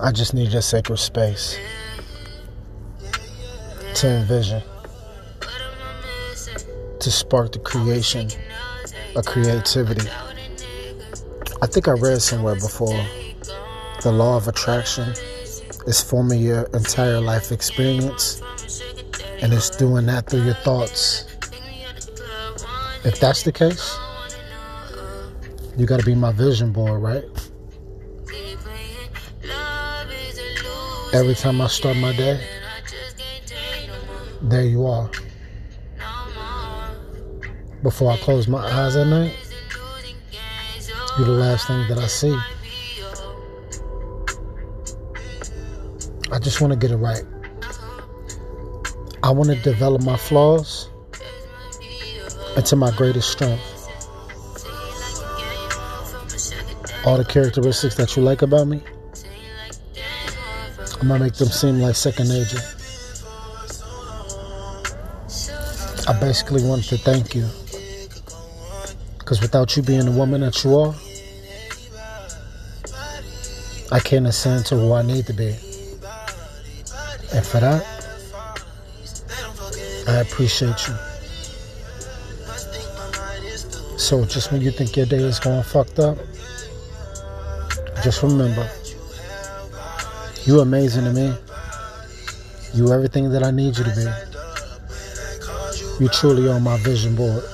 I just need a sacred space to envision, to spark the creation of creativity. I think I read somewhere before the law of attraction is forming your entire life experience, and it's doing that through your thoughts. If that's the case, you got to be my vision board, right? Every time I start my day, there you are. Before I close my eyes at night, you're the last thing that I see. I just want to get it right. I want to develop my flaws into my greatest strength. All the characteristics that you like about me, I'm gonna make them seem like second nature. I basically wanted to thank you. Because without you being the woman that you are, I can't ascend to who I need to be. And for that, I appreciate you. So just when you think your day is going fucked up, just remember, you amazing to me. You everything that I need you to be. You truly are my vision board.